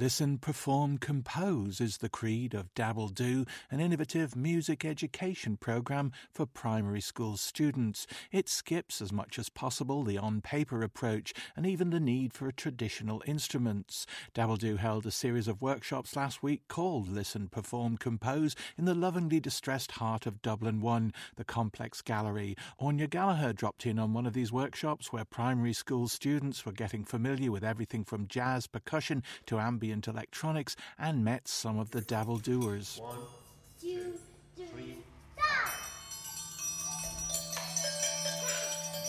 Listen, perform, compose is the creed of Dabbledoo, an innovative music education program for primary school students. It skips as much as possible the on paper approach and even the need for traditional instruments. Dabbledoo held a series of workshops last week called Listen, Perform, Compose in the lovingly distressed heart of Dublin 1, the Complex Gallery. Anya Gallagher dropped in on one of these workshops where primary school students were getting familiar with everything from jazz percussion to ambient ambient electronics and met some of the dabble doers. One, two, three.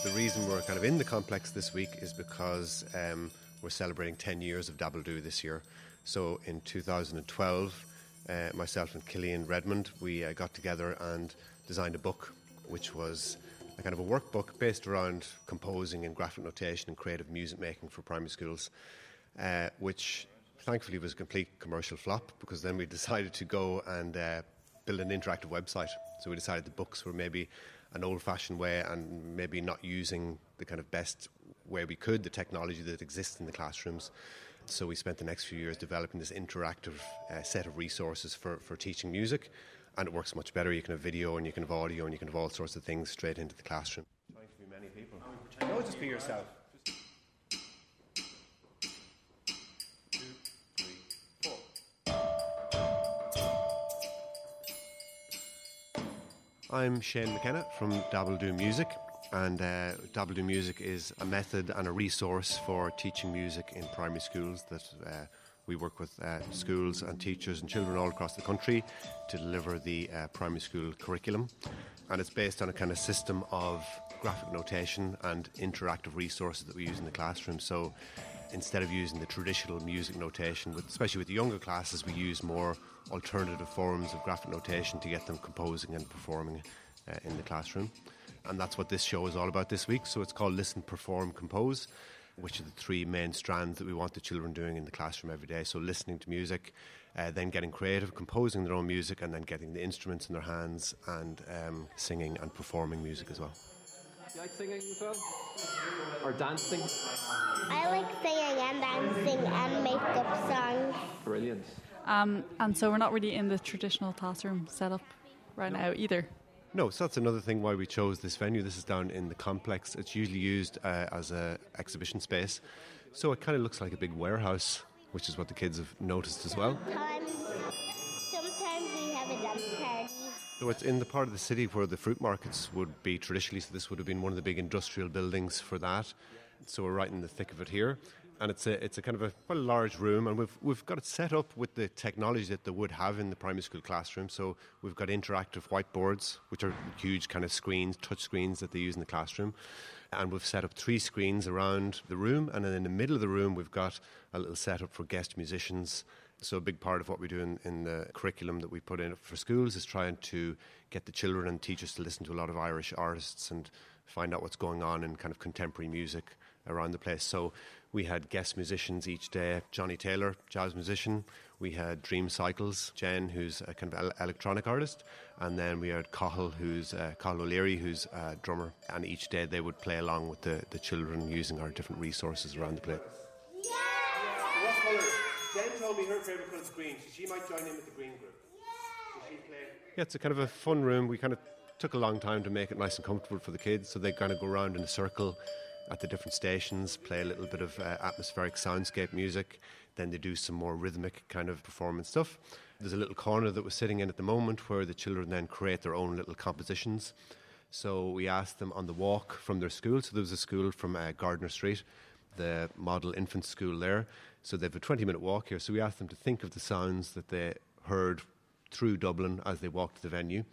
The reason we're kind of in the complex this week is because um, we're celebrating 10 years of Dabbledoo this year. So in 2012, uh, myself and Killian Redmond, we uh, got together and designed a book, which was a kind of a workbook based around composing and graphic notation and creative music making for primary schools, uh, which thankfully it was a complete commercial flop because then we decided to go and uh, build an interactive website. So we decided the books were maybe an old fashioned way and maybe not using the kind of best way we could, the technology that exists in the classrooms. So we spent the next few years developing this interactive uh, set of resources for, for teaching music, and it works much better. You can have video and you can have audio and you can have all sorts of things straight into the classroom. Trying to be many people. No, just be yourself. I'm Shane McKenna from Dabbledoo Music, and uh, Dabbledoo Music is a method and a resource for teaching music in primary schools that uh, we work with uh, schools and teachers and children all across the country to deliver the uh, primary school curriculum. And it's based on a kind of system of graphic notation and interactive resources that we use in the classroom. So instead of using the traditional music notation, with, especially with the younger classes, we use more alternative forms of graphic notation to get them composing and performing uh, in the classroom. And that's what this show is all about this week. So it's called Listen, Perform, Compose, which are the three main strands that we want the children doing in the classroom every day. So listening to music, uh, then getting creative, composing their own music, and then getting the instruments in their hands and um, singing and performing music as well. You like singing as well? Or dancing? I like singing and dancing and make up songs. Brilliant. Um, and so we're not really in the traditional classroom setup right now either. No, so that's another thing why we chose this venue. This is down in the complex. It's usually used uh, as a exhibition space, so it kind of looks like a big warehouse, which is what the kids have noticed as well. Sometimes, sometimes we have a dance party. So it's in the part of the city where the fruit markets would be traditionally. So this would have been one of the big industrial buildings for that. So we're right in the thick of it here, and it's a it's a kind of a quite a large room, and we've we've got it set up with the technology that they would have in the primary school classroom. So we've got interactive whiteboards, which are huge kind of screens, touch screens that they use in the classroom, and we've set up three screens around the room, and then in the middle of the room we've got a little setup for guest musicians. So a big part of what we do in, in, the curriculum that we put in for schools is trying to get the children and teachers to listen to a lot of Irish artists and find out what's going on in kind of contemporary music around the place. So we had guest musicians each day. Johnny Taylor, jazz musician. We had Dream Cycles, Jen, who's a kind of electronic artist, and then we had Cathal, who's uh, Cathal O'Leary, who's a drummer. And each day they would play along with the, the children using our different resources around the place. Jen told me her favourite colour is green, so she might join in with the green group. Yeah. yeah, it's a kind of a fun room. We kind of took a long time to make it nice and comfortable for the kids, so they kind of go around in a circle at the different stations, play a little bit of uh, atmospheric soundscape music. Then they do some more rhythmic kind of performance stuff. There's a little corner that we're sitting in at the moment where the children then create their own little compositions. So we asked them on the walk from their school. So there was a school from uh, Gardiner Street the model infant school there. So they have a 20 minute walk here. So we asked them to think of the sounds that they heard through Dublin as they walked to the venue.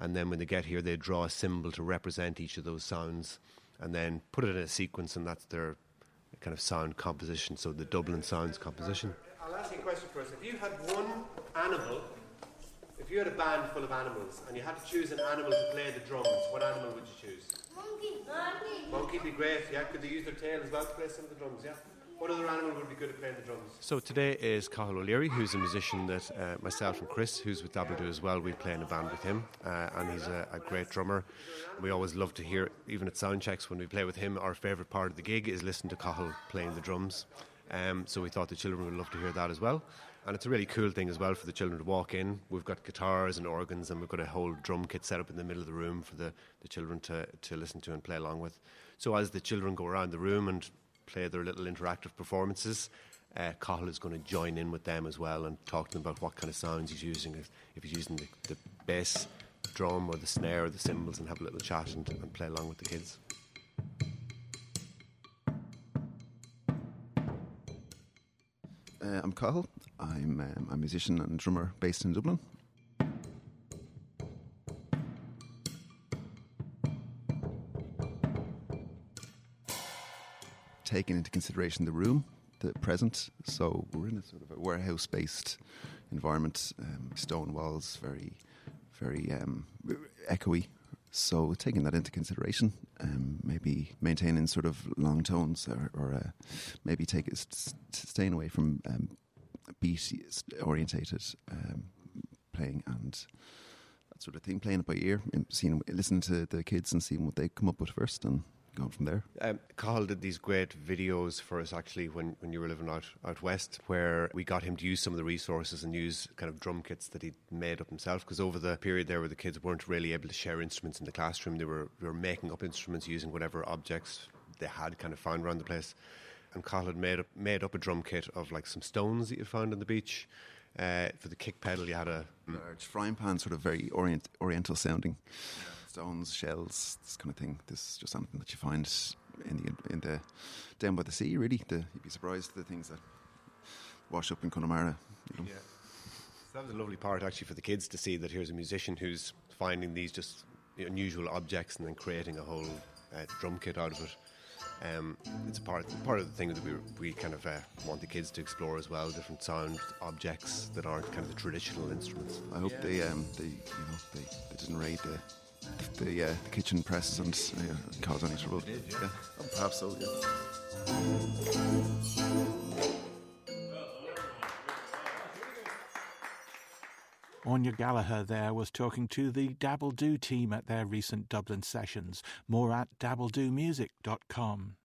And then when they get here, they draw a symbol to represent each of those sounds and then put it in a sequence, and that's their kind of sound composition. So the Dublin sounds composition. I'll ask you a question first. If you had one animal, if you had a band full of animals and you had to choose an animal to play the drums, what animal would you choose? Monkey. Monkey. Monkey be great, yeah. Could they use their tail as well to play some of the drums, yeah? What other animal would be good at playing the drums? So today is Cathal O'Leary, who's a musician that uh, myself and Chris, who's with Dabbledoo as well, we play in a band with him, uh, and he's a, a, great drummer. We always love to hear, even at sound checks when we play with him, our favourite part of the gig is listen to Cathal playing the drums. Um, so we thought the children would love to hear that as well. And it's a really cool thing as well for the children to walk in. We've got guitars and organs, and we've got a whole drum kit set up in the middle of the room for the, the children to, to listen to and play along with. So as the children go around the room and play their little interactive performances, uh, Cathal is going to join in with them as well and talk to them about what kind of sounds he's using, if, he's using the, the bass drum or the snare or the cymbals, and have a little chat and, and play along with the kids. Uh, I'm Cathal. I'm um, a musician and drummer based in Dublin. Taking into consideration the room, the present, so we're in a sort of a warehouse-based environment. Um, stone walls, very, very um, echoey. So taking that into consideration, um, maybe maintaining sort of long tones, or, or uh, maybe take it, staying away from um, beat orientated um, playing and that sort of thing. Playing it by ear, seeing, listening to the kids and seeing what they come up with first, and going from there. Um, Cathal did these great videos for us actually when, when you were living out, out west, where we got him to use some of the resources and use kind of drum kits that he'd made up himself. Because over the period there where the kids weren't really able to share instruments in the classroom, they were, they were making up instruments using whatever objects they had kind of found around the place. And Cathal had made up, made up a drum kit of like some stones that you found on the beach. Uh, for the kick pedal, you had a large frying pan, sort of very orient, oriental sounding. Yeah stones, shells, this kind of thing. This is just something that you find in the in the down by the sea. Really, the, you'd be surprised at the things that wash up in Connemara. You know? Yeah, so that was a lovely part actually for the kids to see that here's a musician who's finding these just unusual objects and then creating a whole uh, drum kit out of it. Um, it's a part part of the thing that we we kind of uh, want the kids to explore as well, different sound objects that aren't kind of the traditional instruments. I hope yeah. they um, they you know they, they didn't raid the the, uh, the kitchen presses and uh, cause any trouble. Did, yeah. yeah. Oh, perhaps so. Yeah. Anya Gallagher there was talking to the Dabbledoo team at their recent Dublin sessions. More at dabbledoomusic.com.